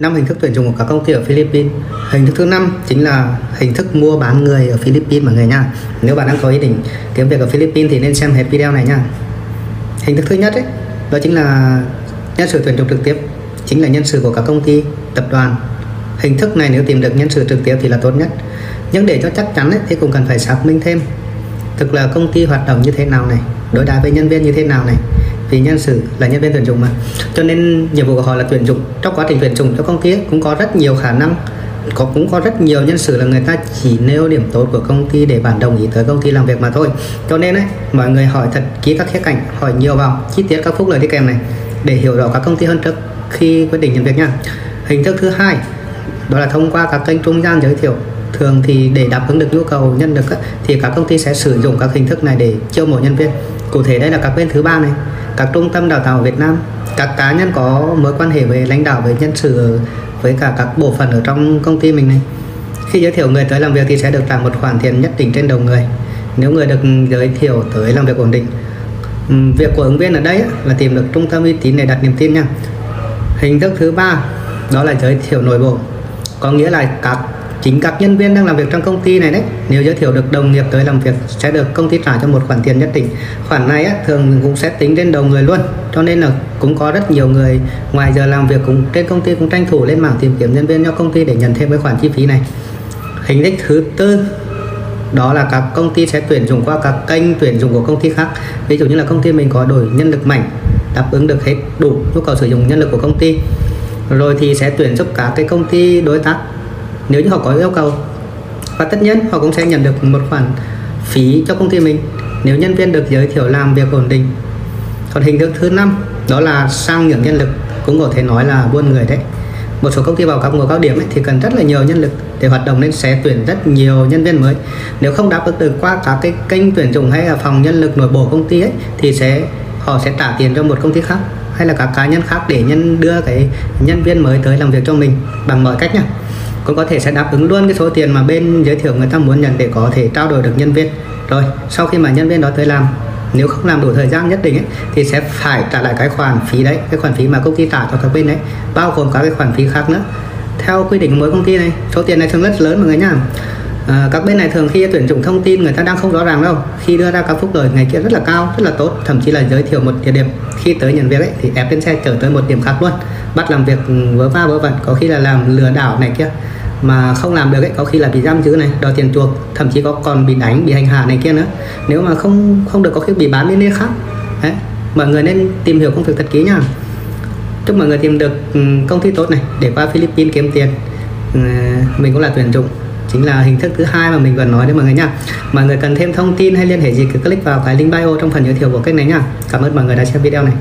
năm hình thức tuyển dụng của các công ty ở Philippines. Hình thức thứ năm chính là hình thức mua bán người ở Philippines mọi người nha nếu bạn đang có ý định kiếm việc ở Philippines thì nên xem hết video này nha. Hình thức thứ nhất ấy đó chính là nhân sự tuyển dụng trực tiếp chính là nhân sự của các công ty tập đoàn. Hình thức này nếu tìm được nhân sự trực tiếp thì là tốt nhất. Nhưng để cho chắc chắn ấy, thì cũng cần phải xác minh thêm. Thực là công ty hoạt động như thế nào này đối đãi với nhân viên như thế nào này vì nhân sự là nhân viên tuyển dụng mà. Cho nên nhiệm vụ của họ là tuyển dụng. Trong quá trình tuyển dụng cho công ty ấy, cũng có rất nhiều khả năng có cũng có rất nhiều nhân sự là người ta chỉ nêu điểm tốt của công ty để bạn đồng ý tới công ty làm việc mà thôi. Cho nên ấy mọi người hỏi thật kỹ các khía cạnh hỏi nhiều vào chi tiết các phúc lợi đi kèm này để hiểu rõ các công ty hơn trước khi quyết định nhận việc nha. Hình thức thứ hai đó là thông qua các kênh trung gian giới thiệu. Thường thì để đáp ứng được nhu cầu nhân lực thì các công ty sẽ sử dụng các hình thức này để chiêu mộ nhân viên. Cụ thể đây là các bên thứ ba này các trung tâm đào tạo ở Việt Nam, các cá nhân có mối quan hệ với lãnh đạo, với nhân sự, với cả các bộ phận ở trong công ty mình này. Khi giới thiệu người tới làm việc thì sẽ được trả một khoản tiền nhất định trên đầu người. Nếu người được giới thiệu tới làm việc ổn định. Việc của ứng viên ở đây là tìm được trung tâm uy tín để đặt niềm tin nha. Hình thức thứ ba, đó là giới thiệu nội bộ. Có nghĩa là các chính các nhân viên đang làm việc trong công ty này đấy nếu giới thiệu được đồng nghiệp tới làm việc sẽ được công ty trả cho một khoản tiền nhất định. Khoản này á, thường cũng sẽ tính trên đầu người luôn cho nên là cũng có rất nhiều người ngoài giờ làm việc cũng trên công ty cũng tranh thủ lên mảng tìm kiếm nhân viên cho công ty để nhận thêm cái khoản chi phí này. Hình thức thứ tư đó là các công ty sẽ tuyển dụng qua các kênh tuyển dụng của công ty khác. Ví dụ như là công ty mình có đổi nhân lực mạnh đáp ứng được hết đủ nhu cầu sử dụng nhân lực của công ty rồi thì sẽ tuyển giúp các cái công ty đối tác nếu như họ có yêu cầu và tất nhiên họ cũng sẽ nhận được một khoản phí cho công ty mình. Nếu nhân viên được giới thiệu làm việc ổn định. Còn hình thức thứ năm đó là sang nhượng nhân lực cũng có thể nói là buôn người đấy. Một số công ty vào các mùa cao điểm ấy, thì cần rất là nhiều nhân lực để hoạt động nên sẽ tuyển rất nhiều nhân viên mới. Nếu không đáp ứng được qua các cái kênh tuyển dụng hay là phòng nhân lực nội bộ công ty ấy thì sẽ họ sẽ trả tiền cho một công ty khác hay là các cá nhân khác để nhân đưa cái nhân viên mới tới làm việc cho mình bằng mọi cách nhá cũng có thể sẽ đáp ứng luôn cái số tiền mà bên giới thiệu người ta muốn nhận để có thể trao đổi được nhân viên. Rồi sau khi mà nhân viên đó tới làm nếu không làm đủ thời gian nhất định ấy, thì sẽ phải trả lại cái khoản phí đấy cái khoản phí mà công ty trả cho các bên đấy bao gồm các cái khoản phí khác nữa. Theo quy định của mỗi công ty này số tiền này thường rất lớn mọi người nhá. À, các bên này thường khi tuyển dụng thông tin người ta đang không rõ ràng đâu khi đưa ra các phúc lợi ngày kia rất là cao rất là tốt thậm chí là giới thiệu một địa điểm. Khi tới nhận việc ấy thì ép lên xe chở tới một điểm khác luôn bắt làm việc vớ va vớ vẩn có khi là làm lừa đảo này kia mà không làm được ấy, có khi là bị giam giữ này, đòi tiền chuộc, thậm chí có còn bị đánh, bị hành hạ này kia nữa. Nếu mà không không được có khi bị bán đến nơi khác, đấy. Mọi người nên tìm hiểu công việc thật kỹ nha. Chúc mọi người tìm được ừ, công ty tốt này, để qua Philippines kiếm tiền. Ừ, mình cũng là tuyển dụng, chính là hình thức thứ hai mà mình vừa nói đấy mọi người nha. Mọi người cần thêm thông tin hay liên hệ gì cứ click vào cái link bio trong phần giới thiệu của kênh này nha. Cảm ơn mọi người đã xem video này.